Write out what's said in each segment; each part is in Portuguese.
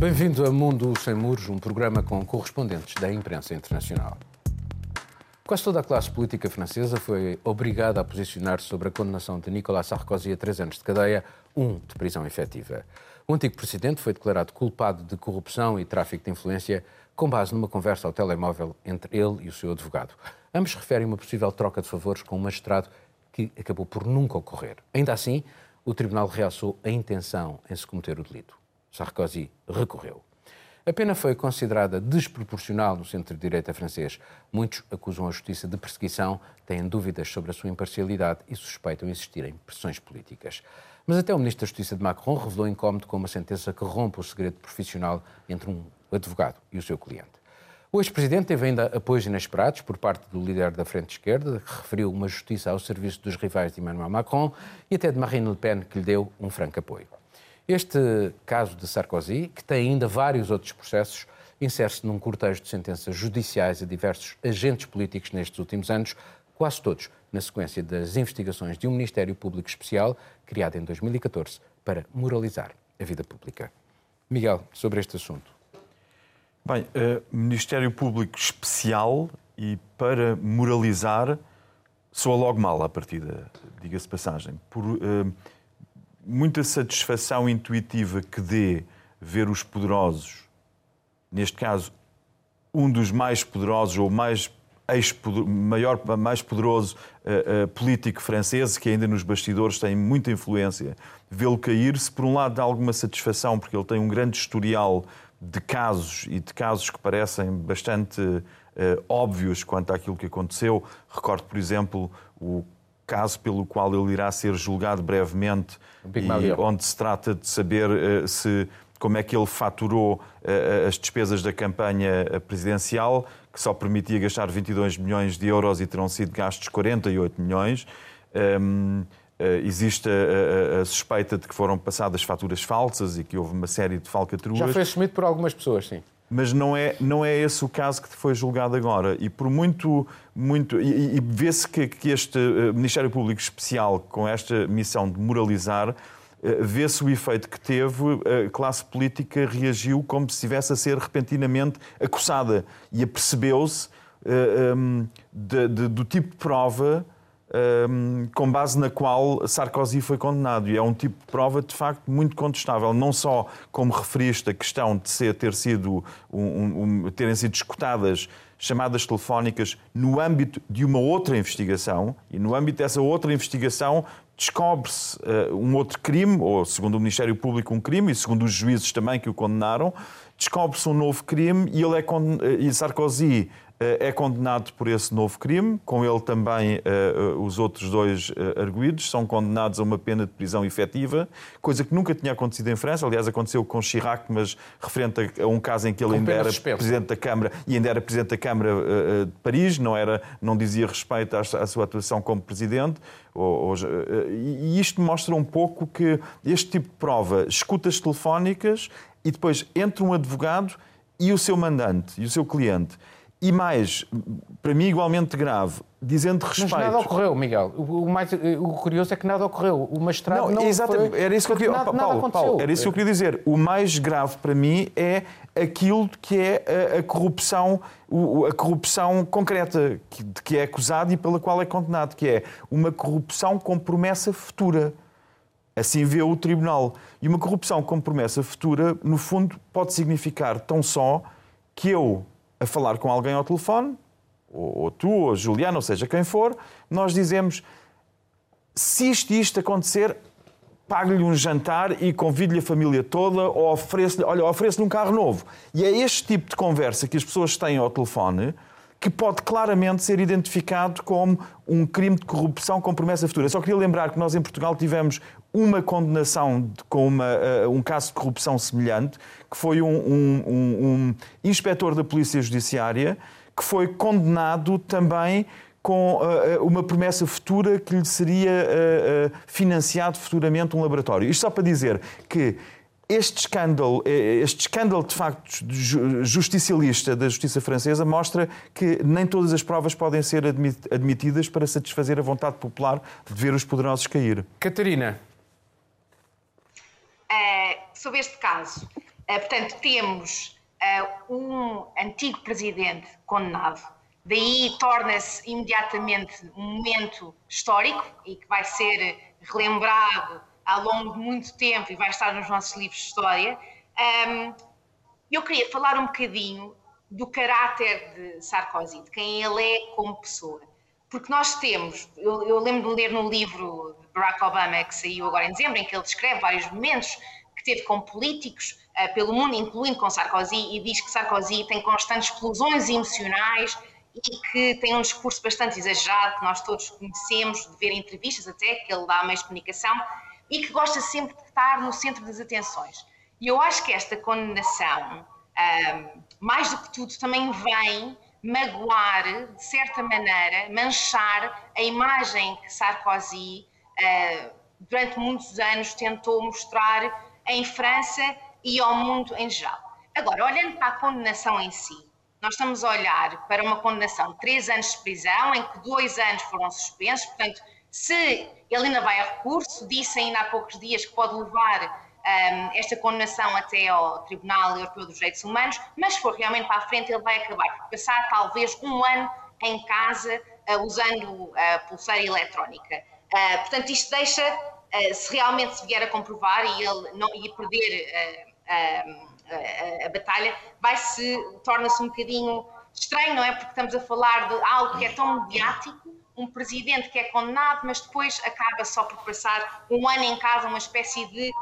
Bem-vindo a Mundo Sem Muros, um programa com correspondentes da imprensa internacional. Quase toda a classe política francesa foi obrigada a posicionar-se sobre a condenação de Nicolas Sarkozy a três anos de cadeia, um de prisão efetiva. O antigo presidente foi declarado culpado de corrupção e tráfico de influência com base numa conversa ao telemóvel entre ele e o seu advogado. Ambos referem uma possível troca de favores com um magistrado que acabou por nunca ocorrer. Ainda assim, o tribunal realçou a intenção em se cometer o delito. Sarkozy recorreu. A pena foi considerada desproporcional no centro-direita francês. Muitos acusam a justiça de perseguição, têm dúvidas sobre a sua imparcialidade e suspeitam existirem pressões políticas. Mas até o ministro da Justiça de Macron revelou incómodo com uma sentença que rompe o segredo profissional entre um advogado e o seu cliente. O ex-presidente teve ainda apoios inesperados por parte do líder da Frente Esquerda, que referiu uma justiça ao serviço dos rivais de Emmanuel Macron, e até de Marine Le Pen, que lhe deu um franco apoio. Este caso de Sarkozy, que tem ainda vários outros processos, insere-se num cortejo de sentenças judiciais a diversos agentes políticos nestes últimos anos, quase todos na sequência das investigações de um Ministério Público Especial, criado em 2014 para moralizar a vida pública. Miguel, sobre este assunto. Bem, uh, Ministério Público Especial e para moralizar soa logo mal à partida, diga-se passagem. Por, uh, muita satisfação intuitiva que dê ver os poderosos, neste caso, um dos mais poderosos ou mais maior, mais poderoso uh, uh, político francês, que ainda nos bastidores tem muita influência, vê-lo cair, se por um lado dá alguma satisfação, porque ele tem um grande historial de casos e de casos que parecem bastante uh, óbvios quanto àquilo que aconteceu. Recordo, por exemplo, o caso pelo qual ele irá ser julgado brevemente, onde se trata de saber uh, se como é que ele faturou uh, as despesas da campanha presidencial, que só permitia gastar 22 milhões de euros e terão sido gastos 48 milhões. Um, Uh, existe a, a, a, suspeita de que foram passadas faturas falsas e que houve uma série de falcatruas. Já foi assumido por algumas pessoas, sim mas não é, não é esse o caso que foi julgado agora. E por muito. muito e, e vê-se que, que, este eh, Ministério Público Especial, com esta missão de moralizar, eh, vê-se o efeito que teve, a classe política reagiu como se estivesse a ser repentinamente acusada e apercebeu-se uh, um, de, do tipo de prova um, com base na qual Sarkozy foi condenado. E é um tipo de prova, de facto, muito contestável. Não só, como referiste, a questão de ser, ter sido, um, um, terem sido escutadas chamadas telefónicas no âmbito de uma outra investigação, e no âmbito dessa outra investigação descobre-se uh, um outro crime, ou segundo o Ministério Público um crime, e segundo os juízes também que o condenaram, descobre-se um novo crime e, ele é e Sarkozy eh, é condenado por esse novo crime, com ele também uh, os outros dois arguídos são condenados a uma pena de prisão efetiva, coisa que nunca tinha acontecido em França. Aliás, aconteceu com Chirac, mas referente a, um caso em que ele com ainda era respeito. presidente da Câmara e ainda era presidente da Câmara de Paris, não era, não dizia respeito à, sua atuação como presidente. E isto mostra um pouco que este tipo de prova, escutas telefónicas e depois entre um advogado e o seu mandante e o seu cliente e mais, para mim igualmente grave, dizendo respeito. Mas nada ocorreu, Miguel. O, mais, o curioso é que nada ocorreu. O magistrado não, não exatamente. Foi... Era isso que eu queria, nada, Paulo, nada Paulo, era isso que eu queria dizer. O mais grave para mim é aquilo que é a, a corrupção, a corrupção concreta que, de que é acusado e pela qual é condenado, que é uma corrupção com promessa futura. Assim vê o tribunal. E uma corrupção com promessa futura, no fundo, pode significar tão só que eu a falar com alguém ao telefone, ou, ou tu, ou Juliana, ou seja, quem for, nós dizemos: se isto isto acontecer, pague-lhe um jantar e convide-lhe a família toda, ou ofereça-lhe, olha, ofereço-lhe um carro novo. E é este tipo de conversa que as pessoas têm ao telefone que pode claramente ser identificado como um crime de corrupção com promessa futura. Só queria lembrar que nós em Portugal tivemos uma condenação com uma, uh, um caso de corrupção semelhante, que foi um, um, um, um inspetor da Polícia Judiciária que foi condenado também com uh, uma promessa futura que lhe seria uh, financiado futuramente um laboratório. Isto só para dizer que este escândalo, este escândalo de facto justicialista da justiça francesa mostra que nem todas as provas podem ser admitidas para satisfazer a vontade popular de ver os poderosos cair. Catarina. É, sobre este caso, portanto, temos um antigo presidente condenado, daí torna-se imediatamente um momento histórico e que vai ser relembrado ao longo de muito tempo e vai estar nos nossos livros de história. eu queria falar um bocadinho do caráter de Sarkozy, de quem ele é como pessoa. Porque nós temos, eu, eu lembro de ler no livro Barack Obama, que saiu agora em dezembro, em que ele descreve vários momentos que teve com políticos uh, pelo mundo, incluindo com Sarkozy, e diz que Sarkozy tem constantes explosões emocionais e que tem um discurso bastante exagerado, que nós todos conhecemos, de ver entrevistas até, que ele dá a meios de comunicação, e que gosta sempre de estar no centro das atenções. E eu acho que esta condenação, um, mais do que tudo, também vem magoar, de certa maneira, manchar a imagem que Sarkozy, durante muitos anos, tentou mostrar em França e ao mundo em geral. Agora, olhando para a condenação em si, nós estamos a olhar para uma condenação de três anos de prisão, em que dois anos foram suspensos, portanto, se ele ainda vai a recurso, disse ainda há poucos dias que pode levar um, esta condenação até ao Tribunal Europeu dos Direitos Humanos, mas se for realmente para a frente, ele vai acabar por passar talvez um ano em casa uh, usando a pulseira eletrónica. Uh, portanto, isto deixa, uh, se realmente se vier a comprovar e ele não ia perder a, a, batalha, vai-se, torna-se um bocadinho estranho, não é? Porque estamos a falar de algo que é tão mediático, um presidente que é condenado, mas depois acaba só por passar um ano em casa, uma espécie de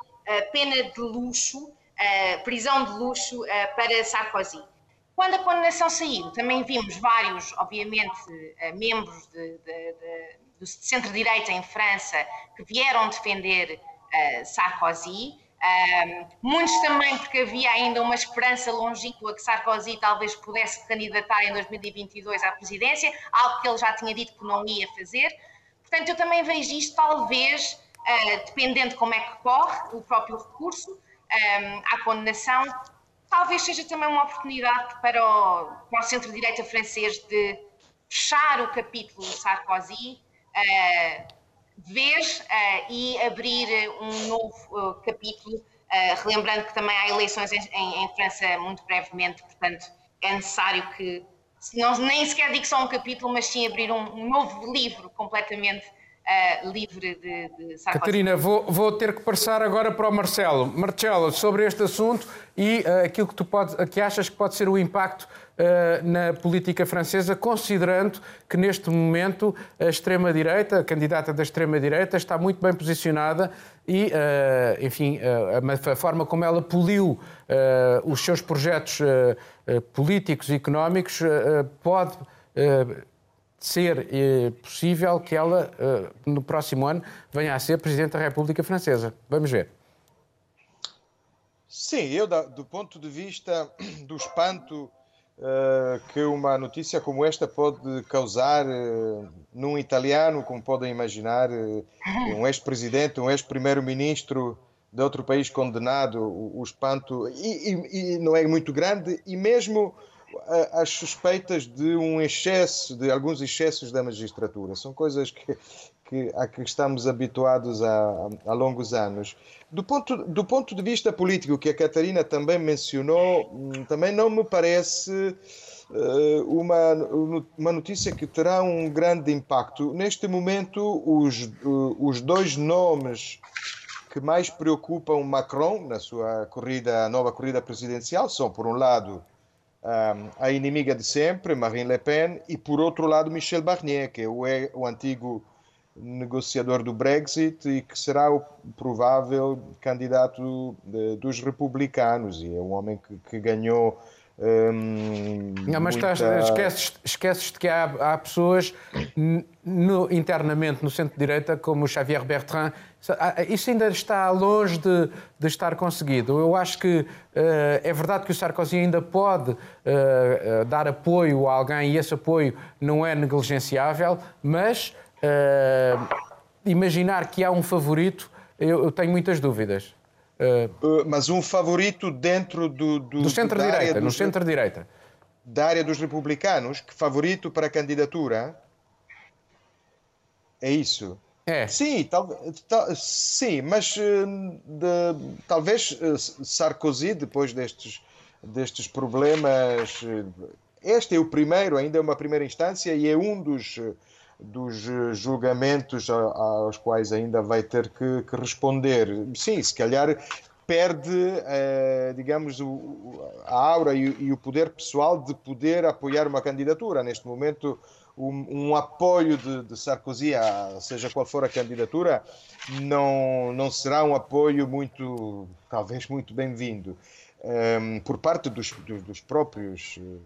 pena de luxo, prisão de luxo para Sarkozy. Quando a condenação saiu, também vimos vários, obviamente, membros de, de, de, do centro-direita em França que vieram defender Sarkozy. muitos também porque havia ainda uma esperança longínqua que Sarkozy talvez pudesse candidatar em 2022 à presidência, algo que ele já tinha dito que não ia fazer. Portanto, eu também vejo isto talvez uh, dependendo de como é que corre o próprio recurso um, à condenação, talvez seja também uma oportunidade para o, para o centro-direita francês de fechar o capítulo Sarkozy uh, vez uh, e abrir um novo capítulo, relembrando que também há eleições em, em, em, França muito brevemente, portanto é necessário que, não, nem sequer digo só um capítulo, mas sim abrir um, um novo livro completamente uh, livre de, de Sarkozy. Catarina, vou, vou, ter que passar agora para o Marcelo. Marcelo, sobre este assunto e uh, aquilo que tu pode, que achas que pode ser o impacto uh, na política francesa, considerando que neste momento a extrema-direita, a candidata da extrema-direita, está muito bem posicionada e, enfim, a, forma como ela poliu os seus projetos políticos e económicos pode ser eh, possível que ela, eh, no próximo ano, venha a ser Presidente da República Francesa. Vamos ver. Sim, eu, do ponto de vista do espanto uh, que uma notícia como esta pode causar uh, num italiano, como podem imaginar, uh, um ex-presidente, um ex-primeiro-ministro de outro país condenado, o, o espanto e, e, e não é muito grande, e mesmo as suspeitas de um excesso, de alguns excessos da magistratura. São coisas que, que, a que estamos habituados há, há longos anos. Do ponto, do ponto de vista político, que a Catarina também mencionou, hum, também não me parece uh, uma, uma notícia que terá um grande impacto. Neste momento, os, uh, os dois nomes que mais preocupam Macron na sua corrida, nova corrida presidencial são, por um lado, a inimiga de sempre, Marine Le Pen, e por outro lado Michel Barnier, que é o, antigo negociador do Brexit e que será o provável candidato de, dos republicanos. E é um homem que, que ganhou Hum, não, mas muita... estás, esqueces, esqueces de que há, há pessoas no, internamente no centro-direita, como o Xavier Bertrand, isso ainda está longe de, de estar conseguido. Eu acho que uh, é verdade que o Sarkozy ainda pode uh, uh, dar apoio a alguém e esse apoio não é negligenciável, mas imaginar que há um favorito, eu, eu tenho muitas dúvidas. Uh, mas um favorito dentro do, do, do centro-direita, no centro-direita. Da área dos republicanos, que favorito para a candidatura? É isso? É. Sim, tal, tal, sim mas eh, de, talvez eh, Sarkozy, depois destes, destes problemas, este é o primeiro, ainda é uma primeira instância e é um dos, dos julgamentos aos quais ainda vai ter que, que responder. Sim, se calhar perde, digamos, a aura e o poder pessoal de poder apoiar uma candidatura. Neste momento, um, um apoio de, de, Sarkozy, seja qual for a candidatura, não, não será um apoio muito, talvez muito bem-vindo ehm, por parte dos, dos, dos, próprios eh,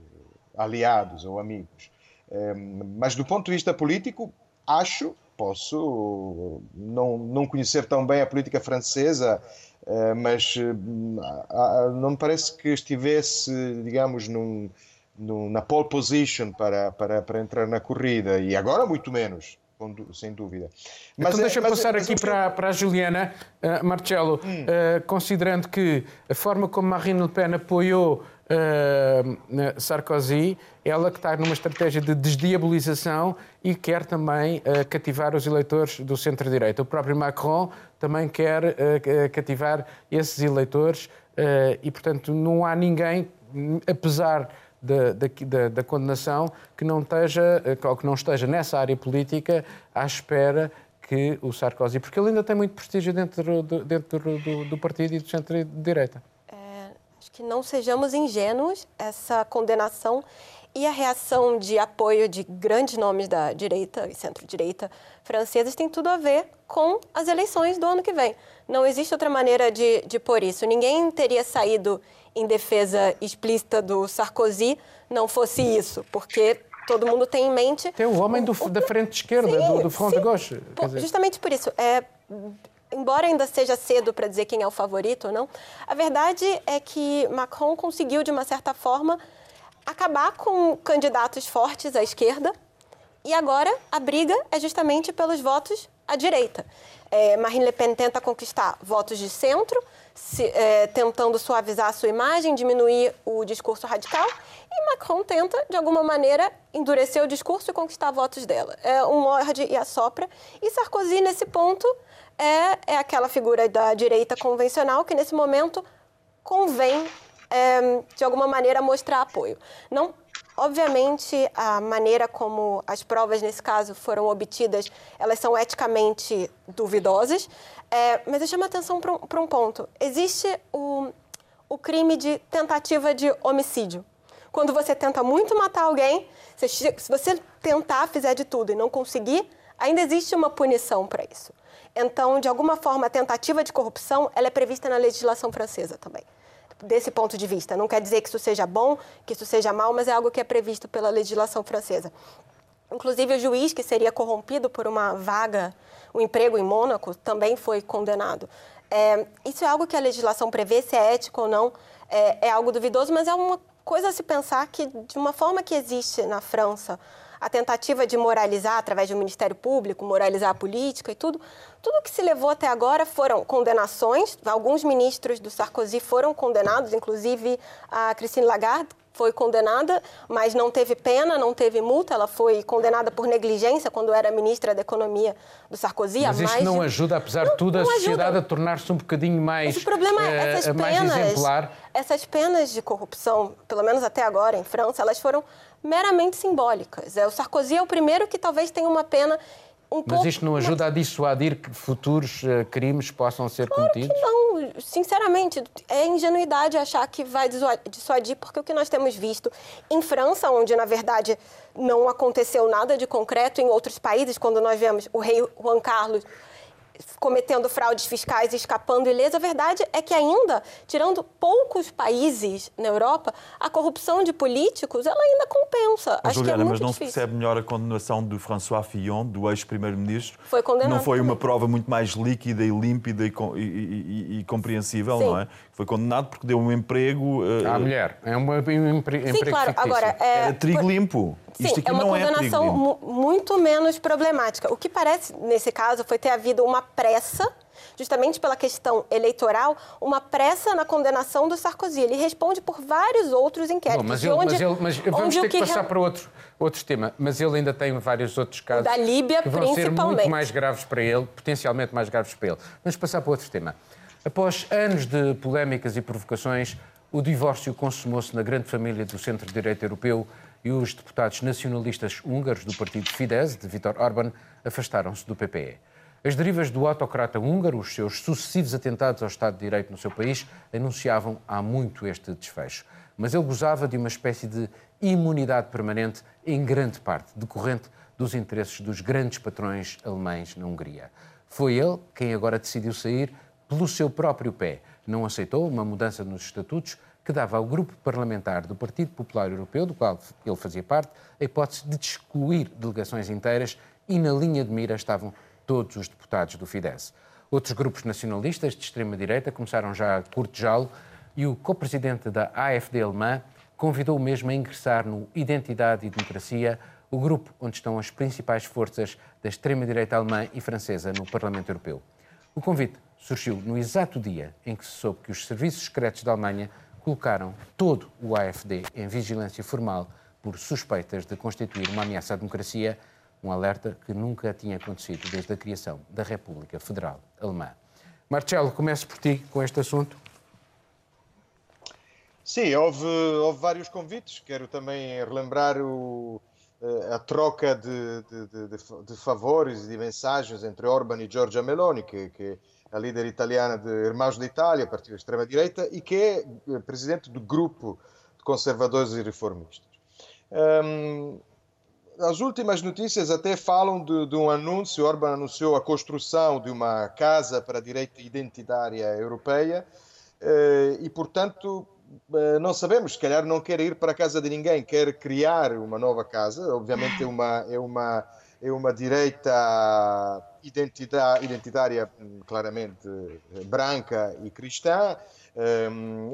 aliados ou amigos. Ehm, mas do ponto de vista político, acho, posso não, não conhecer tão bem a política francesa, uh, mas uh, não me parece que estivesse, digamos, num no, na pole position para, para, para entrar na corrida e agora muito menos sem dúvida. Mas então deixa-me é, passar aqui para, para a Juliana. Uh, Marcelo, hum. uh, considerando que a forma como Marine Le Pen apoiou uh, Sarkozy, ela que está numa estratégia de desdiabolização e quer também cativar os eleitores do centro-direita. O próprio Macron também quer cativar esses eleitores e, portanto, não há ninguém, apesar da, da, da, condenação que não, esteja, que não esteja nessa área política à espera que o Sarkozy, porque ele ainda tem muito prestígio dentro do, dentro do, do partido e do centro-direita. Acho que não sejamos ingênuos, essa condenação e a reação de apoio de grandes nomes da direita e centro-direita francesas tem tudo a ver com as eleições do ano que vem. Não existe outra maneira de, de pôr isso. Ninguém teria saído em defesa explícita do Sarkozy não fosse isso, porque todo mundo tem em mente. Tem o homem do, da frente esquerda, sim, do, do Front de Gauche. Justamente por isso. É, embora ainda seja cedo para dizer quem é o favorito ou não, a verdade é que Macron conseguiu, de uma certa forma, acabar com candidatos fortes à esquerda. E agora a briga é justamente pelos votos à direita. É, Marine Le Pen tenta conquistar votos de centro, se, é, tentando suavizar a sua imagem, diminuir o discurso radical, e Macron tenta, de alguma maneira, endurecer o discurso e conquistar votos dela. É um morde e assopra. E Sarkozy, nesse ponto, é, é aquela figura da direita convencional que, nesse momento, convém, é, de alguma maneira, mostrar apoio. Não Obviamente, a maneira como as provas, nesse caso, foram obtidas, elas são eticamente duvidosas, é, mas eu chamo a atenção para um, um, ponto. Existe o, o crime de tentativa de homicídio. Quando você tenta muito matar alguém, se, você tentar, fizer de tudo e não conseguir, ainda existe uma punição para isso. Então, de alguma forma, a tentativa de corrupção ela é prevista na legislação francesa também desse ponto de vista. Não quer dizer que isso seja bom, que isso seja mal, mas é algo que é previsto pela legislação francesa. Inclusive, o juiz que seria corrompido por uma vaga, um emprego em Mônaco, também foi condenado. É, isso é algo que a legislação prevê, se é ético ou não, é, é algo duvidoso, mas é uma coisa a se pensar que, de uma forma que existe na França, a tentativa de moralizar através do Ministério Público, moralizar a política e tudo, tudo que se levou até agora foram condenações. Alguns ministros do Sarkozy foram condenados, inclusive a Christine Lagarde, foi condenada, mas não teve pena, não teve multa. Ela foi condenada por negligência quando era ministra da Economia do Sarkozy. Mas isto não de... ajuda, apesar de tudo, não, a sociedade ajuda. a tornar-se um bocadinho mais, Mas o problema é essas penas, exemplar. Essas penas de corrupção, pelo menos até agora em França, elas foram meramente simbólicas. É, o Sarkozy é o primeiro que talvez tenha uma pena um Mas isto não ajuda a dissuadir que futuros uh, crimes possam ser claro cometidos? Que não, sinceramente, é ingenuidade achar que vai dissuadir, porque o que nós temos visto em França, onde na verdade não aconteceu nada de concreto, em outros países, quando nós vemos o rei Juan Carlos cometendo fraudes fiscais e escapando ileso. A verdade é que ainda, tirando poucos países na Europa, a corrupção de políticos ela ainda compensa. Mas, Acho Juliana, que é mas não difícil. se percebe melhor a condenação de François Fillon, do ex-primeiro-ministro? Foi condenado. Não foi também. uma prova muito mais líquida e límpida e, e, e, e compreensível, Sim. não é? Foi condenado porque deu um emprego... Uh, à mulher. É um emprego Sim, claro. Fictício. Agora, é, Era trigo por... limpo. Sim, é uma é condenação é muito menos problemática. O que parece, nesse caso, foi ter havido uma pressa justamente pela questão eleitoral, uma pressa na condenação do Sarkozy. Ele responde por vários outros inquéritos. Bom, mas, ele, onde, mas, ele, mas vamos ter que, que passar para outro, outro tema. Mas ele ainda tem vários outros casos da Líbia, que vão ser muito mais graves para ele, potencialmente mais graves para ele. Vamos passar para outro tema. Após anos de polémicas e provocações, o divórcio consumou-se na grande família do centro-direita europeu e os deputados nacionalistas húngaros do partido Fidesz, de Viktor Orban, afastaram-se do PPE. As derivas do autocrata húngaro, os seus sucessivos atentados ao Estado de Direito no seu país, anunciavam há muito este desfecho. Mas ele gozava de uma espécie de imunidade permanente, em grande parte decorrente dos interesses dos grandes patrões alemães na Hungria. Foi ele quem agora decidiu sair pelo seu próprio pé. Não aceitou uma mudança nos estatutos que dava ao grupo parlamentar do Partido Popular Europeu, do qual ele fazia parte, a hipótese de excluir delegações inteiras e na linha de mira estavam todos os deputados do Fidesz. Outros grupos nacionalistas de extrema-direita começaram já a cortejá-lo e o co-presidente da AFD alemã convidou o mesmo a ingressar no Identidade e Democracia, o grupo onde estão as principais forças da extrema-direita alemã e francesa no Parlamento Europeu. O convite surgiu no exato dia em que se soube que os serviços secretos da Alemanha colocaram todo o AFD em vigilância formal por suspeitas de constituir uma ameaça à democracia um alerta que nunca tinha acontecido desde a criação da República Federal Alemã. Marcelo, começo por ti com este assunto. Sim, houve, houve vários convites. Quero também relembrar o, eh, a troca de, de, de, de, favores e de mensagens entre Orban e Giorgia Meloni, que, que a líder italiana de Irmãos da Itália, partido extrema-direita, e que é eh, presidente do grupo de conservadores e reformistas. Um, as últimas notícias até falam de, de, um anúncio. Orban anunciou a construção de uma casa para a direita identitária europeia eh, e, portanto, eh, não sabemos. Se calhar não quer ir para a casa de ninguém, quer criar uma nova casa. Obviamente é uma é uma é uma direita identitária claramente branca e cristã. Um,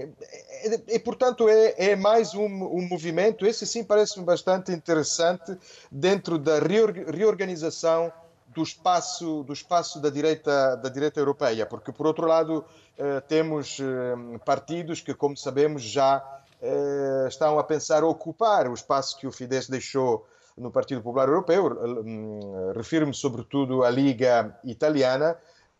e, portanto, é, é mais um, um, movimento, esse sim parece-me bastante interessante, dentro da reorganização do espaço, do espaço da, direita, da direita europeia, porque, por outro lado, uh, temos uh, partidos que, como sabemos, já uh, estão a pensar ocupar o espaço que o Fidesz deixou no Partido Popular Europeu. Refiro-me, sobretudo, à Liga Italiana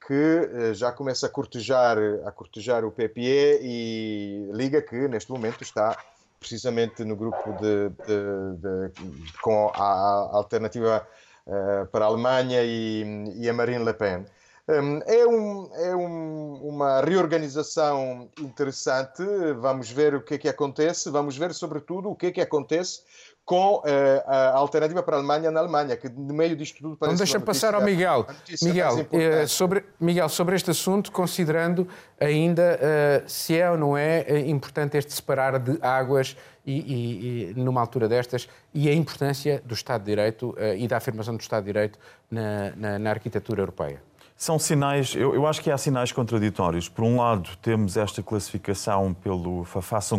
que eh, já começa a cortejar, a cortejar o PPE e Liga que neste momento está precisamente no grupo de, de, de com a alternativa uh, para a Alemanha e, e, a Marine Le Pen. Um, é, um, é um, uma reorganização interessante. Vamos ver o que é que acontece. Vamos ver, sobretudo, o que é que acontece com uh, a alternativa para a Alemanha na Alemanha, que no meio disto tudo parece... Não deixa passar ao Miguel. Miguel, eh, sobre, Miguel, sobre este assunto, considerando ainda uh, se é ou não é importante este separar de águas e, e, e, numa altura destas e a importância do Estado de Direito e da afirmação do Estado de Direito na, na, na arquitetura europeia. São sinais, eu, eu, acho que há sinais contraditórios. Por um lado, temos esta classificação pelo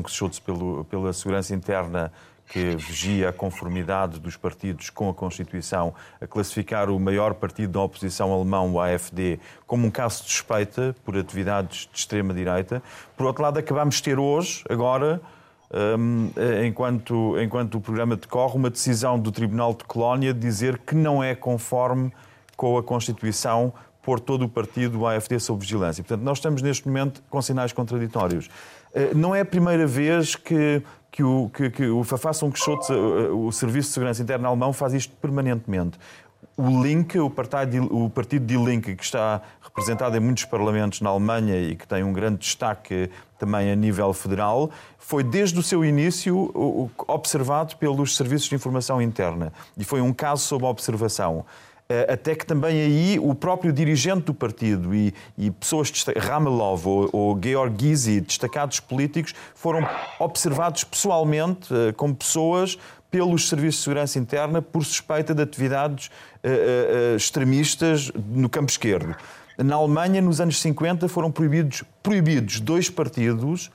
que se pelo pela segurança interna que vigia a conformidade dos partidos com a Constituição, a classificar o maior partido da oposição alemão, o AfD, como um caso de suspeita por atividades de extrema-direita. Por outro lado, acabamos de ter hoje, agora, um, enquanto, enquanto o programa decorre, uma decisão do Tribunal de Colónia de dizer que não é conforme com a Constituição pôr todo o partido, AfD, sob vigilância. Portanto, nós estamos neste momento com sinais contraditórios. Eh, não é a primeira vez que que o, que, que o Quixote, o Serviço de Segurança Interna alemão, faz isto permanentemente. O Link, o partido de Link, que está representado em muitos parlamentos na Alemanha e que tem um grande destaque também a nível federal, foi desde o seu início observado pelos serviços de informação interna e foi um caso sob observação. Eh, até que também aí o próprio dirigente do partido e, e pessoas, Ramelov ou, ou Georg Gysi, destacados políticos, foram observados pessoalmente eh, como pessoas pelos serviços de segurança interna por suspeita de atividades uh, extremistas no campo esquerdo. Na Alemanha, nos anos 50, foram proibidos, proibidos dois partidos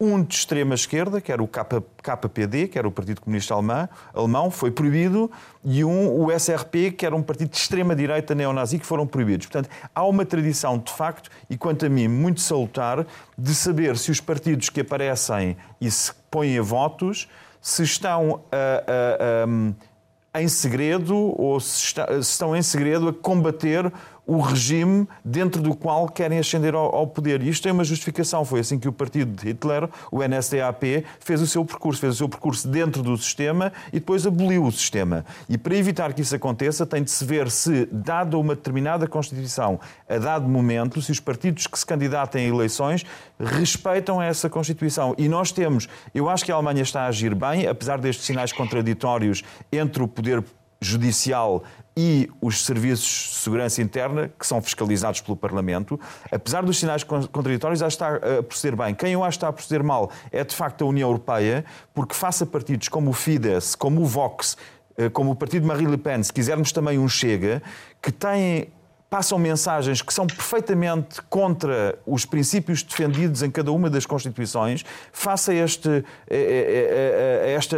um de extrema esquerda, que era o KPD, que era o Partido Comunista Alemão, alemão, foi proibido, e um, o SRP, que era um partido de extrema direita neonazi, que foram proibidos. Portanto, há uma tradição, de facto, e quanto a mim, muito salutar, de saber se os partidos que aparecem e se põem a votos se estão a, a, a, em segredo ou se, está, se estão em segredo a combater o regime dentro do qual querem ascender ao, ao, poder. E isto tem uma justificação. Foi assim que o partido de Hitler, o NSDAP, fez o seu percurso. Fez o seu percurso dentro do sistema e depois aboliu o sistema. E para evitar que isso aconteça, tem de se ver se, dada uma determinada Constituição, a dado momento, se os partidos que se candidatem a eleições respeitam essa Constituição. E nós temos, eu acho que a Alemanha está a agir bem, apesar destes sinais contraditórios entre o poder judicial e os serviços de segurança interna, que são fiscalizados pelo Parlamento, apesar dos sinais contraditórios, que está a proceder bem. Quem eu acho que está a proceder mal é, de facto, a União Europeia, porque faça partidos como o Fidesz, como o Vox, eh, como o partido de Marine Le Pen, se quisermos também um Chega, que têm passam mensagens que são perfeitamente contra os princípios defendidos em cada uma das Constituições, face a este, a, a, a, este,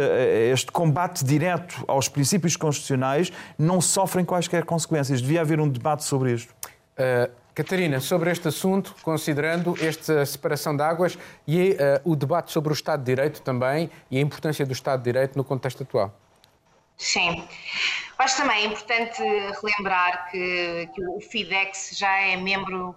este combate direto aos princípios constitucionais, não sofrem quaisquer consequências. Devia haver um debate sobre isto. Uh, Catarina, sobre este assunto, considerando esta separação de águas e uh, o debate sobre o Estado de Direito também e a importância do Estado de Direito no contexto atual. Sim. Acho também importante relembrar que, que o FIDEX já é membro,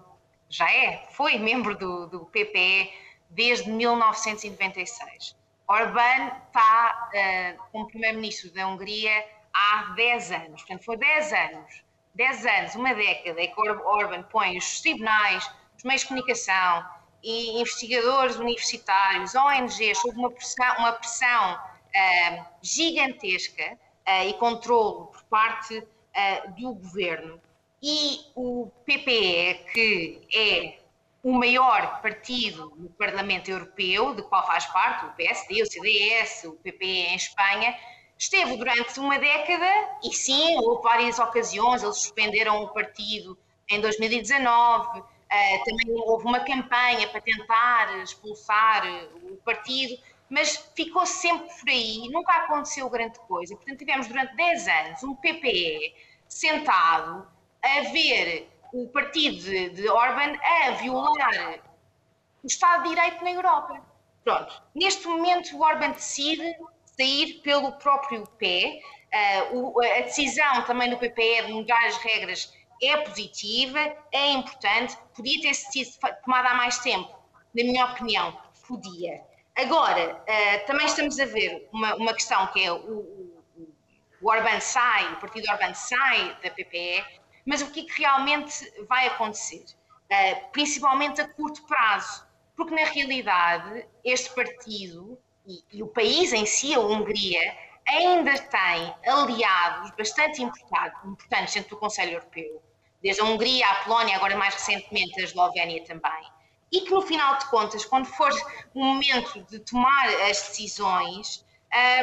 já é, foi membro do, do PPE desde 1996. Orbán está uh, como primeiro-ministro da Hungria há 10 anos. Portanto, foi 10 anos, 10 anos, uma década, em que Orbán põe os tribunais, os meios de comunicação e investigadores universitários, ONGs, sob uma pressão, uma pressão uh, gigantesca e controle por parte uh, do governo. E o PPE, que é o maior partido no Parlamento Europeu, de qual faz parte o PSD, o CDS, o PPE em Espanha, esteve durante uma década, e sim, houve várias ocasiões, eles suspenderam o partido em 2019, uh, eh, também houve uma campanha para tentar expulsar o partido, mas ficou sempre por aí, nunca aconteceu grande coisa. Portanto, tivemos durante 10 anos um PPE sentado a ver o partido de, de Orban a violar o Estado de Direito na Europa. Pronto, neste momento o Orban decide sair pelo próprio pé. Uh, a decisão também do PPE de mudar as regras é positiva, é importante, podia ter sido tomada há mais tempo, na minha opinião, podia. Agora, uh, também estamos a ver uma, uma questão que é o, o, o Orban sai, o partido Orban sai da PPE, mas o que, é que realmente vai acontecer? Uh, principalmente a curto prazo, porque na realidade este partido e, e, o país em si, a Hungria, ainda tem aliados bastante importantes dentro do Conselho Europeu, desde a Hungria, a Polónia, agora mais recentemente a Eslovénia também e que no final de contas, quando for o momento de tomar as decisões,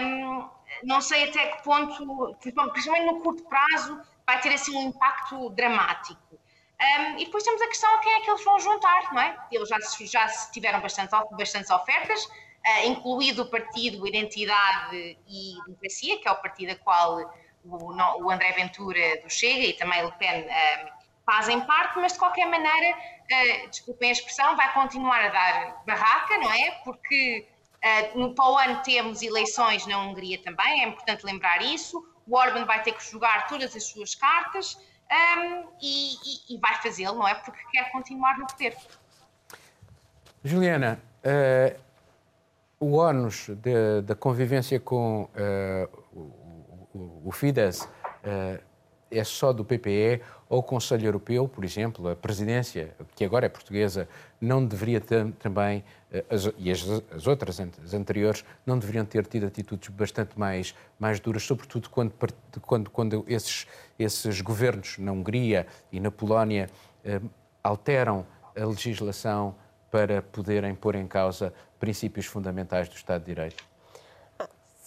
um, não sei até que ponto, principalmente no curto prazo, vai ter assim um impacto dramático. Um, e depois temos a questão a quem é que eles vão juntar, não é? Eles já, já tiveram bastante, bastantes ofertas, uh, incluído o partido Identidade e Democracia, que é o partido a qual o, o André Ventura do Chega e também Le Pen um, fazem parte, mas de qualquer maneira, uh, desculpem a expressão, vai continuar a dar barraca, não é? Porque uh, no para o ano temos eleições na Hungria também, é importante lembrar isso. O Orban vai ter que jogar todas as suas cartas um, e, e, e, vai fazê-lo, não é? Porque quer continuar no poder. Juliana, uh, o ónus da convivência com o, o, o Fidesz é só do PPE o Conselho Europeu, por exemplo, a presidência, que agora é portuguesa, não deveria ter, também, eh, as, e as, as, outras as anteriores, não deveriam ter tido atitudes bastante mais, mais duras, sobretudo quando, quando, quando esses, esses governos na Hungria e na Polónia eh, alteram a legislação para poderem pôr em causa princípios fundamentais do Estado de Direito?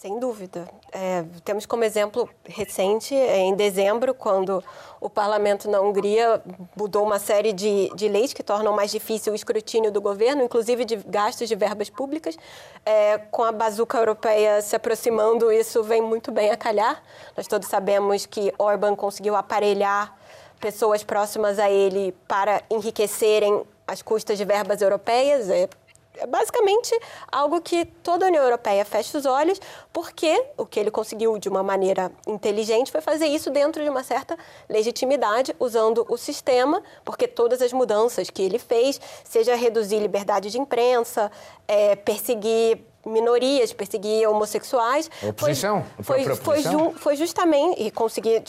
Sem dúvida. É, temos como exemplo recente, em dezembro, quando o parlamento na Hungria mudou uma série de, de leis que tornam mais difícil o escrutínio do governo, inclusive de gastos de verbas públicas. É, com a bazuca europeia se aproximando, isso vem muito bem a calhar. Nós todos sabemos que Orban conseguiu aparelhar pessoas próximas a ele para enriquecerem as custas de verbas europeias. É, é basicamente algo que toda a União Europeia fecha os olhos, porque o que ele conseguiu de uma maneira inteligente foi fazer isso dentro de uma certa legitimidade, usando o sistema, porque todas as mudanças que ele fez, seja reduzir liberdade de imprensa, é, perseguir minorias, perseguir homossexuais. Oposição, foi, foi, foi, ju, foi justamente, e conseguir,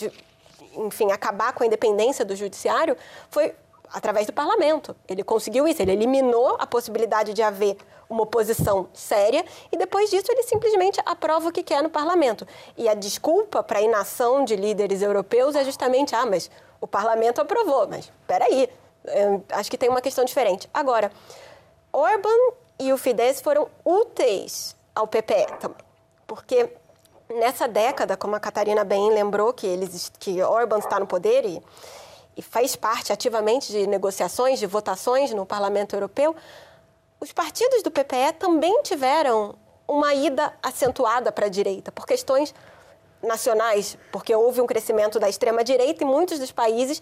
enfim, acabar com a independência do judiciário, foi através do parlamento. Ele conseguiu isso, ele eliminou a possibilidade de haver uma oposição séria e depois disso ele simplesmente aprova o que quer no parlamento. E a desculpa para a inação de líderes europeus é justamente, ah, mas o parlamento aprovou, mas espera aí, acho que tem uma questão diferente. Agora, Orban e o Fidesz foram úteis ao PPE também, porque nessa década, como a Catarina bem lembrou, que eles que Orban está no poder e e faz parte ativamente de negociações, de votações no Parlamento Europeu, os partidos do PPE também tiveram uma ida acentuada para a direita, por questões nacionais, porque houve um crescimento da extrema-direita e muitos dos países,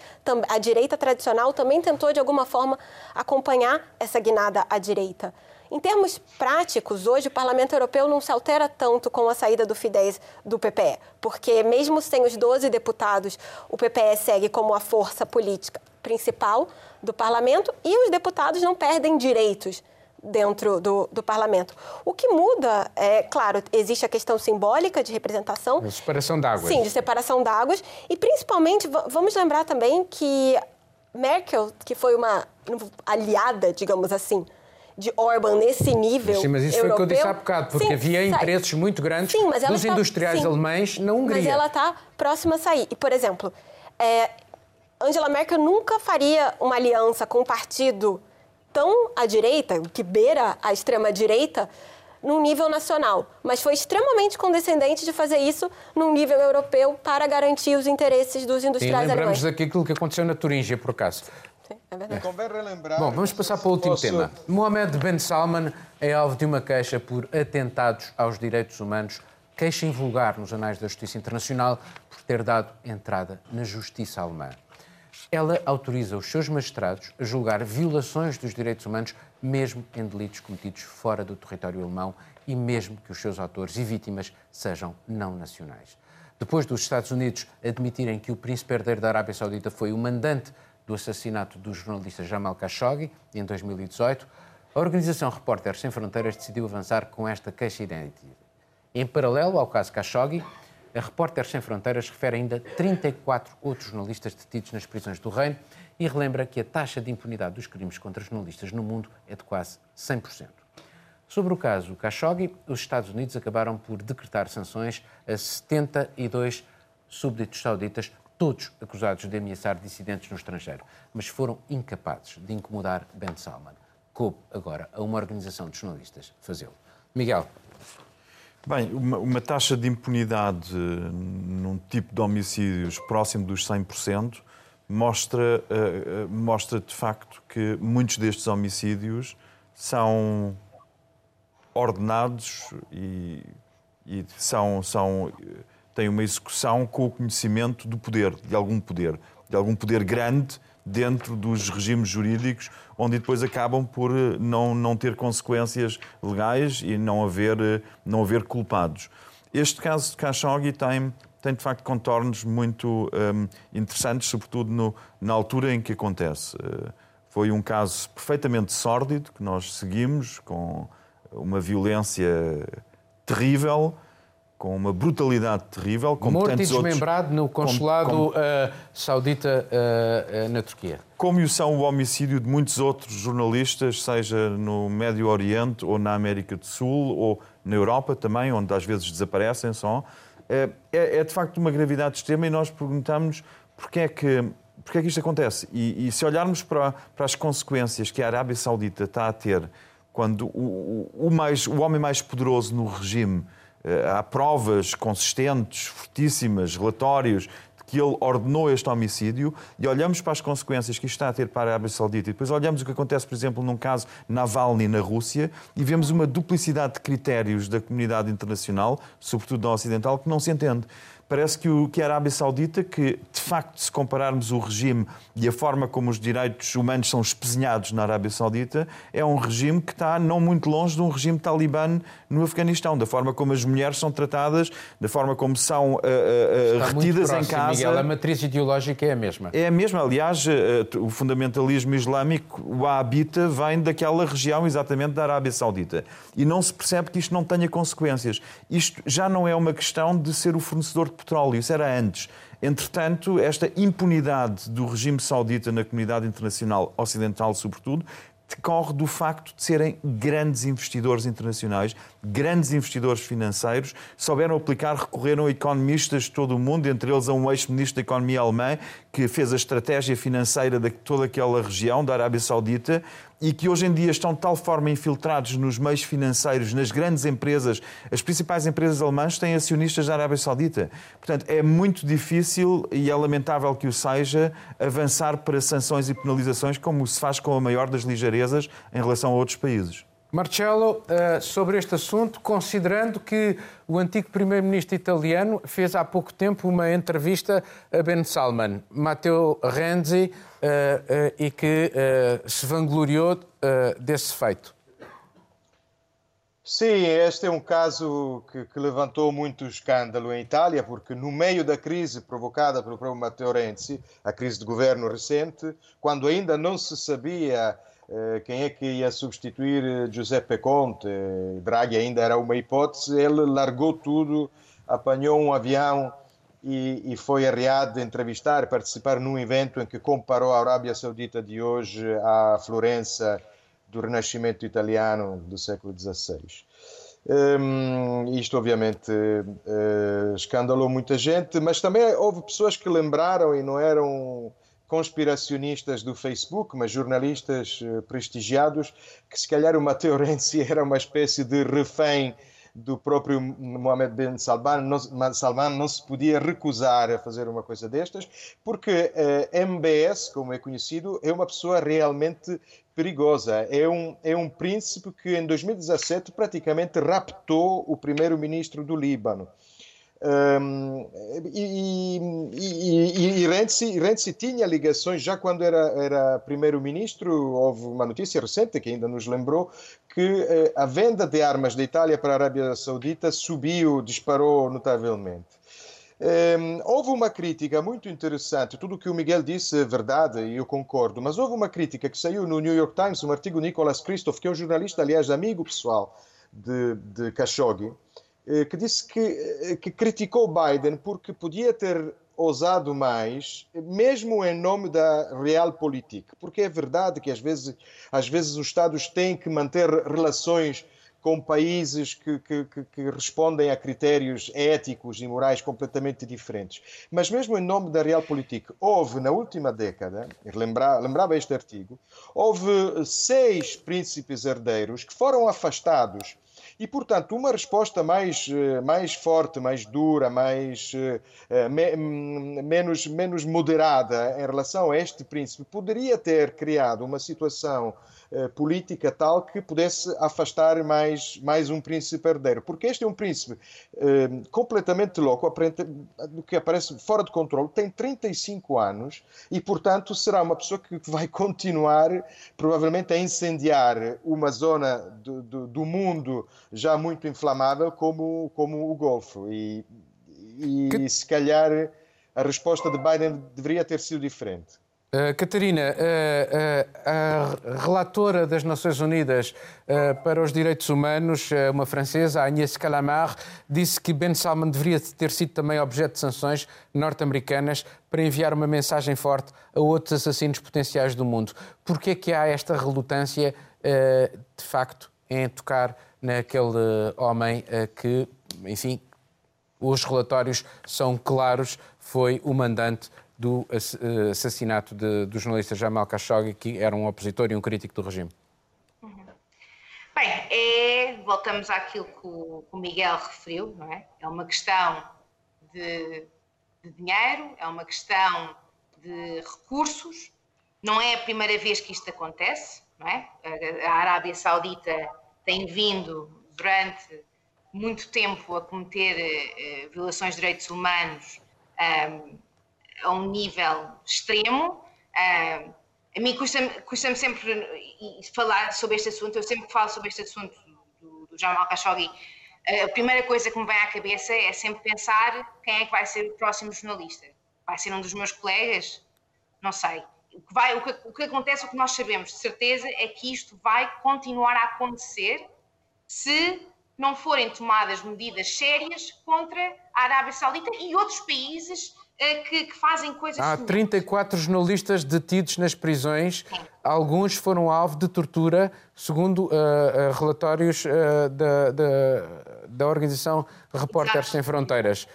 a direita tradicional também tentou, de alguma forma, acompanhar essa guinada à direita. Em termos práticos, hoje o Parlamento Europeu não se altera tanto com a saída do Fidesz do PPE, porque mesmo sem os 12 deputados, o PPE segue como a força política principal do parlamento e os deputados não perdem direitos dentro do, do parlamento. O que muda, é claro, existe a questão simbólica de representação. De separação d'águas. Sim, de separação d'águas. E principalmente, vamos lembrar também que Merkel, que foi uma aliada, digamos assim, de Orban nesse nível. Sim, mas isso europeu, foi o que eu disse há bocado, porque sim, havia interesses muito grandes sim, dos está, industriais alemães na Hungria. Mas ela está próxima a sair. E, por exemplo, é, Angela Merkel nunca faria uma aliança com um partido tão à direita, que beira a extrema-direita, num nível nacional, mas foi extremamente condescendente de fazer isso num nível europeu para garantir os interesses dos industriais Sim, lembramos alemães. daquilo que aconteceu na Turíngia, por acaso. Sim, é verdade. Convém relembrar. Bom, vamos passar para o último posso... tema. Mohamed Ben Salman é alvo de uma queixa por atentados aos direitos humanos, queixa invulgar nos anais da Justiça Internacional por ter dado entrada na justiça alemã. Ela autoriza os seus magistrados a julgar violações dos direitos humanos, mesmo em delitos cometidos fora do território alemão e mesmo que os seus autores e vítimas sejam não nacionais. Depois dos Estados Unidos admitirem que o príncipe herdeiro da Arábia Saudita foi o mandante do assassinato do jornalista Jamal Khashoggi, em 2018, a organização Repórteres Sem Fronteiras decidiu avançar com esta queixa inédita. Em paralelo ao caso Khashoggi, a Repórteres Sem Fronteiras refere ainda 34 outros jornalistas detidos nas prisões do Reino e relembra que a taxa de impunidade dos crimes contra jornalistas no mundo é de quase 100%. Sobre o caso Khashoggi, os Estados Unidos acabaram por decretar sanções a 72 súbditos sauditas todos acusados de ameaçar dissidentes no estrangeiro, mas foram incapazes de incomodar Ben Salman. Coube agora a uma organização de jornalistas fazê-lo. Miguel. Bem, uma, uma, taxa de impunidade num tipo de homicídios próximo dos 100% mostra, uh, mostra de facto que muitos destes homicídios são ordenados e, e são, são tem uma execução com o conhecimento do poder, de algum poder, de algum poder grande dentro dos regimes jurídicos, onde depois acabam por eh, não, não ter consequências legais e não haver, eh, não haver culpados. Este caso de Khashoggi tem, tem de facto contornos muito um, interessantes, sobretudo no, na altura em que acontece. Uh, foi um caso perfeitamente sórdido que nós seguimos, com uma violência terrível, com uma brutalidade terrível. Como Morto e desmembrado outros, no consulado como, como, uh, saudita uh, uh, na Turquia. Como são o homicídio de muitos outros jornalistas, seja no Médio Oriente ou na América do Sul ou na Europa também, onde às vezes desaparecem só. É, é, de facto uma gravidade extrema e nós perguntamos porque é que, porque é que isto acontece. E, e se olharmos para, para as consequências que a Arábia Saudita está a ter quando o, o, o, mais, o homem mais poderoso no regime há provas consistentes, fortíssimas, relatórios que ele ordenou este homicídio e olhamos para as consequências que isto está a ter para a Arábia Saudita. E depois olhamos o que acontece, por exemplo, num caso Navalny na Rússia e vemos uma duplicidade de critérios da comunidade internacional, sobretudo da ocidental, que não se entende parece que, o, que a Arábia Saudita, que de facto, se compararmos o regime e a forma como os direitos humanos são espezinhados na Arábia Saudita, é um regime que está não muito longe de um regime talibã no Afeganistão, da forma como as mulheres são tratadas, da forma como são uh, uh, retidas próximo, em casa. Miguel, a matriz ideológica é a mesma. É a mesma. Aliás, o fundamentalismo islâmico, o Habita, vem daquela região exatamente da Arábia Saudita. E não se percebe que isto não tenha consequências. Isto já não é uma questão de ser o fornecedor petróleo, isso era antes. Entretanto, esta impunidade do regime saudita na comunidade internacional ocidental, sobretudo, decorre do facto de serem grandes investidores internacionais, grandes investidores financeiros, souberam aplicar, recorreram a economistas de todo o mundo, entre eles a um ex-ministro da Economia alemã, que fez a estratégia financeira de toda aquela região, da Arábia Saudita, e que hoje em dia estão de tal forma infiltrados nos meios financeiros, nas grandes empresas, as principais empresas alemãs têm acionistas da Arábia Saudita. Portanto, é muito difícil, e é lamentável que o seja, avançar para sanções e penalizações como se faz com a maior das ligeirezas em relação a outros países. Marcelo, eh, sobre este assunto, considerando que o antigo primeiro-ministro italiano fez há pouco tempo uma entrevista a Ben Salman, Matteo Renzi, eh, eh, e que se vangloriou desse feito. Sim, este é um caso que, que, levantou muito escândalo em Itália, porque no meio da crise provocada pelo próprio Matteo Renzi, a crise de governo recente, quando ainda não se sabia quem é que ia substituir eh, Giuseppe Conte, Draghi ainda era uma hipótese, ele largou tudo, apanhou um avião e, e foi arriado entrevistar, participar num evento em que comparou a Arábia Saudita de hoje à Florença do Renascimento italiano do século XVI. Um, isto, obviamente, uh, escandalou muita gente, mas também houve pessoas que lembraram e não eram conspiracionistas do Facebook, mas jornalistas eh, prestigiados, que se calhar o Matteo Renzi era uma espécie de refém do próprio Mohammed bin Salman não, Salman não se podia recusar a fazer uma coisa destas, porque eh, MBS, como é conhecido, é uma pessoa realmente perigosa. É um, é um príncipe que em 2017 praticamente raptou o primeiro-ministro do Líbano. Um, e, e, e, Renzi, Renzi, tinha ligações, já quando era, era primeiro-ministro, houve uma notícia recente que ainda nos lembrou que eh, a venda de armas da Itália para a Arábia Saudita subiu, disparou notavelmente. Um, houve uma crítica muito interessante, tudo o que o Miguel disse é verdade e eu concordo, mas houve uma crítica que saiu no New York Times, um artigo de Nicholas Christoph, que é um jornalista, aliás, amigo pessoal de, de Khashoggi, que disse que, eh, que criticou Biden porque podia ter ousado mais, mesmo em nome da realpolitik, porque é verdade que às vezes, às vezes os Estados têm que manter relações com países que, que, que, respondem a critérios éticos e morais completamente diferentes. Mas mesmo em nome da realpolitik, houve na última década, lembrava, lembrava este artigo, houve seis príncipes herdeiros que foram afastados e, portanto, uma resposta mais, eh, mais forte, mais dura, mais, eh, eh, me, menos, menos moderada em relação a este príncipe poderia ter criado uma situação política tal que pudesse afastar mais, mais um príncipe herdeiro. Porque este é um príncipe eh, completamente louco, do que aparece fora de controle, tem 35 anos e, portanto, será uma pessoa que vai continuar, provavelmente, a incendiar uma zona do, do, do mundo já muito inflamável como, como o Golfo. E, e que... se calhar a resposta de Biden deveria ter sido diferente. Uh, Catarina, uh, uh, a relatora das Nações Unidas para os Direitos Humanos, uma francesa, Agnès Calamar, disse que Ben Salman deveria ter sido também objeto de sanções norte-americanas para enviar uma mensagem forte a outros assassinos potenciais do mundo. Por que é que há esta relutância, de facto, em tocar naquele homem que, enfim, os relatórios são claros, foi o mandante do eh, assassinato de, do jornalista Jamal Khashoggi, que era um opositor e um crítico do regime? Bem, é voltamos àquilo que o, que o Miguel referiu, não é? É uma questão de, de dinheiro, é uma questão de recursos. Não é a primeira vez que isto acontece, não é? A, a Arábia Saudita tem vindo durante muito tempo a cometer uh, violações de direitos humanos um, a um nível extremo. Um, a mim custa-me custa sempre falar sobre este assunto, eu sempre falo sobre este assunto do, do Jamal Khashoggi. A primeira coisa que me vem à cabeça é sempre pensar quem é que vai ser o próximo jornalista. Vai ser um dos meus colegas? Não sei. O que, vai, o que, o que acontece, o que nós sabemos de certeza é que isto vai continuar a acontecer se não forem tomadas medidas sérias contra a Arábia Saudita e outros países que, que, fazem coisas. Há 34 jornalistas detidos nas prisões. Sim. Alguns foram alvo de tortura, segundo uh, uh, relatórios uh, da, da, da, organização Repórteres Sem Fronteiras.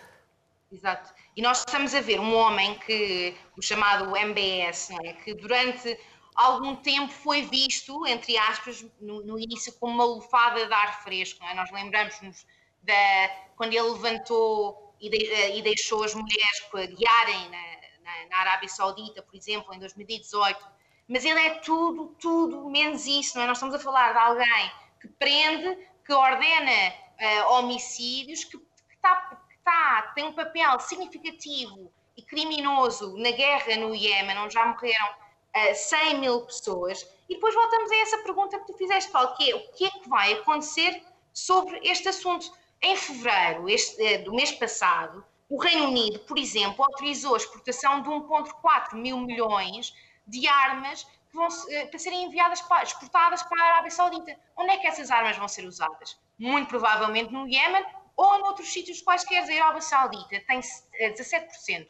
Exato. E nós estamos a ver um homem que, o chamado MBS, é? que durante algum tempo foi visto, entre aspas, no, no início como uma lufada de ar fresco. É? Nós lembramos-nos da quando ele levantou e, de, eh, e deixou as mulheres guiarem na, na, na, Arábia Saudita, por exemplo, em 2018. Mas ele é tudo, tudo menos isso, não é? Nós estamos a falar de alguém que prende, que ordena uh, homicídios, que, que, tá, que tá, tem um papel significativo e criminoso na guerra no Iémen, onde já morreram uh, 100 mil pessoas. E depois voltamos a essa pergunta que tu fizeste, Paulo, que é o que é que vai acontecer sobre este assunto? Em fevereiro este, eh, do mês passado, o Reino Unido, por exemplo, autorizou a exportação de 1,4 mil milhões de armas que vão, eh, para serem enviadas, para, exportadas para a Arábia Saudita. Onde é que essas armas vão ser usadas? Muito provavelmente no Iémen ou noutros sítios quaisquer. A Arábia Saudita tem 17%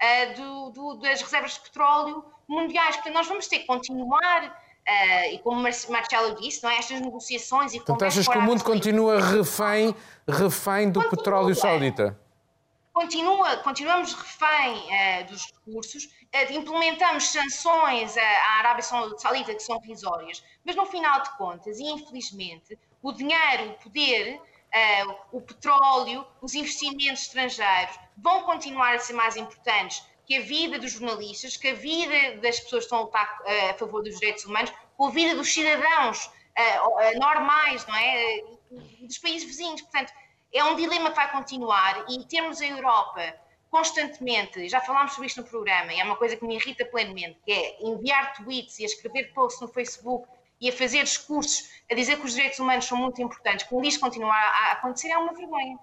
eh, do, do, das reservas de petróleo mundiais. Portanto, nós vamos ter que continuar Uh, e como Marcelo disse, não é? estas negociações e Portanto, achas que o mundo continua refém, refém do continua, petróleo saudita? Continua, continuamos refém uh, dos recursos, uh, implementamos sanções à Arábia Saudita que são risórias, mas no final de contas, infelizmente, o dinheiro, o poder, o petróleo, os investimentos estrangeiros vão continuar a ser mais importantes que a vida dos jornalistas, que a vida das pessoas que estão a lutar uh, a favor dos direitos humanos, com a vida dos cidadãos uh, normais, não é? Dos países vizinhos. Portanto, é um dilema que vai continuar e termos a Europa constantemente, já falámos sobre isto no programa, e é uma coisa que me irrita plenamente, que é enviar tweets e a escrever posts no Facebook e a fazer discursos a dizer que os direitos humanos são muito importantes, quando isto continuar a acontecer, é uma vergonha.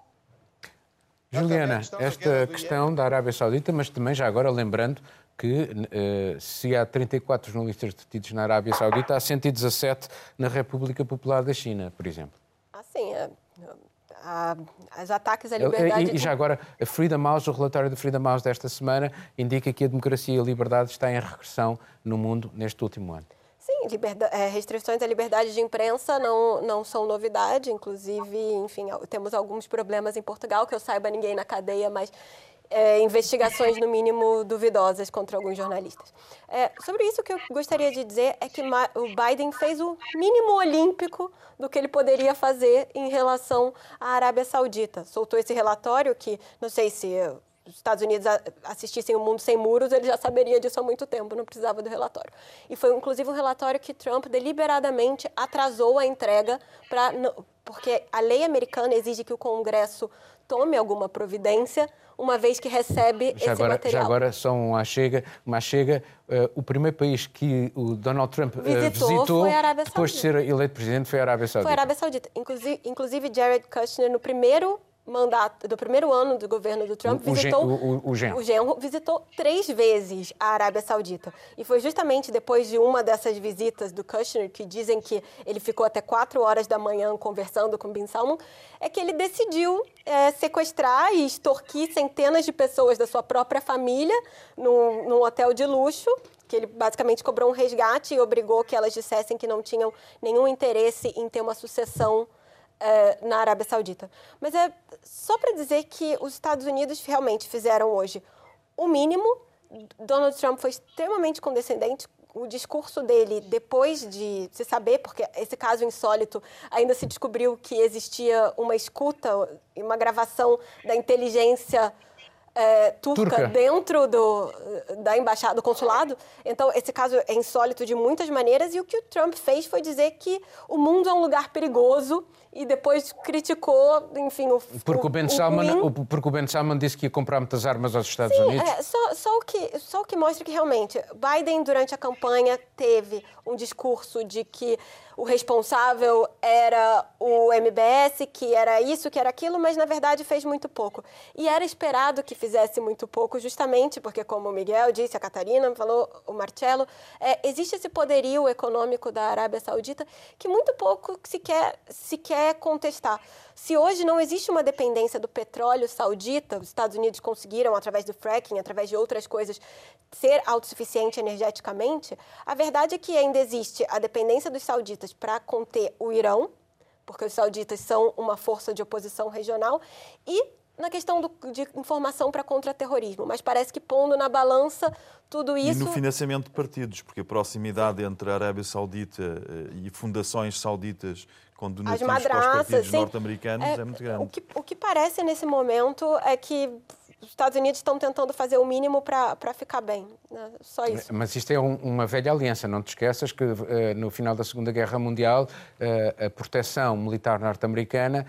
Juliana, esta questão da Arábia Saudita, mas também já agora lembrando que uh, se há 34 jornalistas detidos na Arábia Saudita, há 117 na República Popular da China, por exemplo. Ah, sim. É, os ataques à liberdade... E, e já agora, a Freedom House, o relatório da Freedom House desta semana, indica que a democracia e a liberdade está em regressão no mundo neste último ano. Sim, é, restrições à liberdade de imprensa não, não são novidade, inclusive, enfim, temos alguns problemas em Portugal, que eu saiba ninguém na cadeia, mas é, investigações, no mínimo, duvidosas contra alguns jornalistas. É, sobre isso, o que eu gostaria de dizer é que o Biden fez o mínimo olímpico do que ele poderia fazer em relação à Arábia Saudita. Soltou esse relatório que, não sei se os Estados Unidos assistissem o Mundo Sem Muros, ele já saberia disso há muito tempo, não precisava do relatório. E foi, inclusive, um relatório que Trump deliberadamente atrasou a entrega, pra, porque a lei americana exige que o Congresso tome alguma providência, uma vez que recebe já esse agora, material. Já agora, só uma chega, uma chega uh, o primeiro país que o Donald Trump uh, visitou, visitou depois de ser eleito presidente foi a Arábia Saudita. Foi a Arábia Saudita. Inclusive, inclusive Jared Kushner, no primeiro mandato, do primeiro ano do governo do Trump, o, visitou o, o, o, genro. o genro visitou três vezes a Arábia Saudita. E foi justamente depois de uma dessas visitas do Kushner, que dizem que ele ficou até quatro horas da manhã conversando com Bin Salman, é que ele decidiu é, sequestrar e extorquir centenas de pessoas da sua própria família num, num hotel de luxo que ele basicamente cobrou um resgate e obrigou que elas dissessem que não tinham nenhum interesse em ter uma sucessão é, na Arábia Saudita. Mas é só para dizer que os Estados Unidos realmente fizeram hoje o mínimo. Donald Trump foi extremamente condescendente o discurso dele, depois de se saber, porque esse caso insólito, ainda se descobriu que existia uma escuta, uma gravação da inteligência é, turca, turca, dentro do, da embaixada, do consulado. Então, esse caso é insólito de muitas maneiras. E o que o Trump fez foi dizer que o mundo é um lugar perigoso e depois criticou, enfim, o porque o, Ben Salman, o, porque o Ben Salman disse que ia comprar muitas armas aos Estados Sim, Unidos. É, só, só, o que, só o que mostra que realmente Biden, durante a campanha, teve um discurso de que o responsável era o MBS, que era isso, que era aquilo, mas na verdade fez muito pouco. E era esperado que fizesse muito pouco, justamente porque, como o Miguel disse, a Catarina falou, o Marcelo, é, existe esse poderio econômico da Arábia Saudita que muito pouco se quer, se quer contestar. Se hoje não existe uma dependência do petróleo saudita, os Estados Unidos conseguiram, através do fracking, através de outras coisas, ser autossuficiente energeticamente, a verdade é que ainda existe a dependência dos sauditas para conter o Irão, porque os sauditas são uma força de oposição regional, e na questão do, de informação para contra-terrorismo, mas parece que pondo na balança tudo isso. E no financiamento de partidos, porque a proximidade entre a Arábia Saudita eh, e fundações sauditas com donativos para os partidos norte-americanos é, é, muito grande. O que, o que parece nesse momento é que os Estados Unidos estão tentando fazer o mínimo para ficar bem. Né? Só isso. Mas isto é um, uma velha aliança. Não te esqueças que uh, no final da Segunda Guerra Mundial uh, a proteção militar norte-americana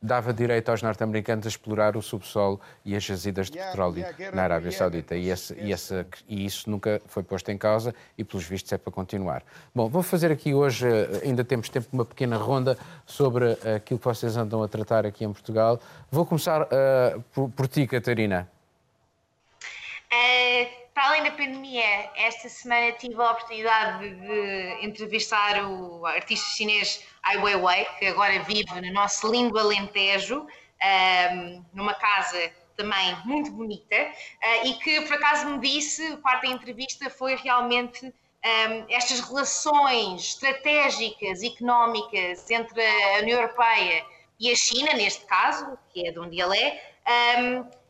dava direito aos norte-americanos a explorar o subsolo e as jazidas de petróleo na Arábia Saudita. E, esse, e, esse, e, isso nunca foi posto em causa e, pelos vistos, é para continuar. Bom, vou fazer aqui hoje, eh, ainda temos tempo, uma pequena ronda sobre aquilo que vocês andam a tratar aqui em Portugal. Vou começar uh, por, por ti, Catarina. Para além da pandemia, esta semana tive a oportunidade de, entrevistar o artista chinês Ai Weiwei, que agora vive no nosso lindo Alentejo, numa casa também muito bonita, uh, e que por acaso me disse, parte da entrevista foi realmente estas relações estratégicas, económicas entre a União Europeia e a China, neste caso, que é de onde ele é,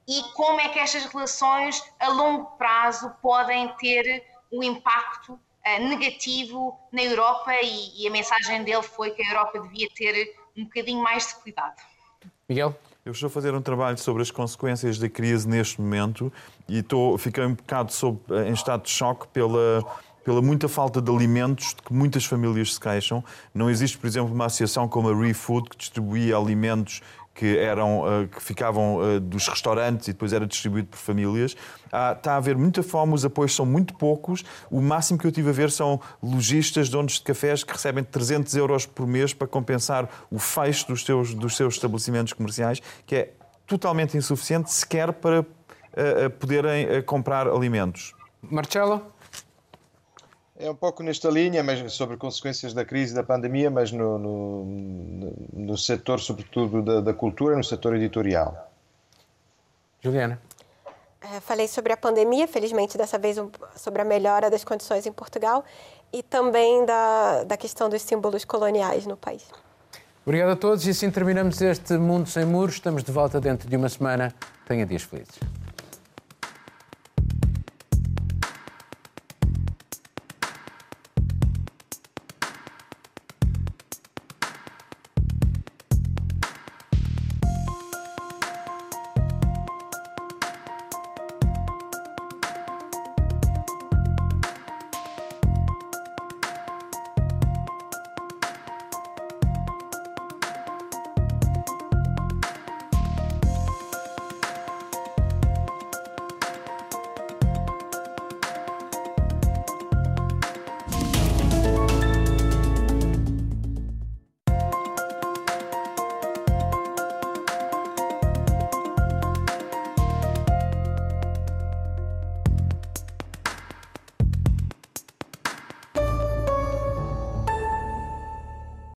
e como é que estas relações a longo prazo podem ter um impacto uh, negativo na Europa e, e, a mensagem dele foi que a Europa devia ter um bocadinho mais de cuidado. Miguel? Eu estou a fazer um trabalho sobre as consequências da crise neste momento e estou, fiquei um bocado sob, em estado de choque pela, pela muita falta de alimentos de que muitas famílias se queixam. Não existe, por exemplo, uma associação como a ReFood que distribuía alimentos que, eram, uh, que ficavam uh, dos restaurantes e depois era distribuído por famílias. Ah, está a haver muita fome, os apoios são muito poucos. O máximo que eu tive a ver são lojistas, donos de cafés que recebem 300 euros por mês para compensar o fecho dos seus, dos seus estabelecimentos comerciais, que é totalmente insuficiente sequer para uh, poderem comprar alimentos. Marcelo? É um pouco nesta linha, mas sobre consequências da crise da pandemia, mas no, no, no setor, sobretudo, da, da, cultura, no setor editorial. Juliana. É, falei sobre a pandemia, felizmente dessa vez um, sobre a melhora das condições em Portugal e também da, da questão dos símbolos coloniais no país. Obrigado a todos e assim terminamos este Mundo Sem Muros. Estamos de volta dentro de uma semana. Tenha dias felizes.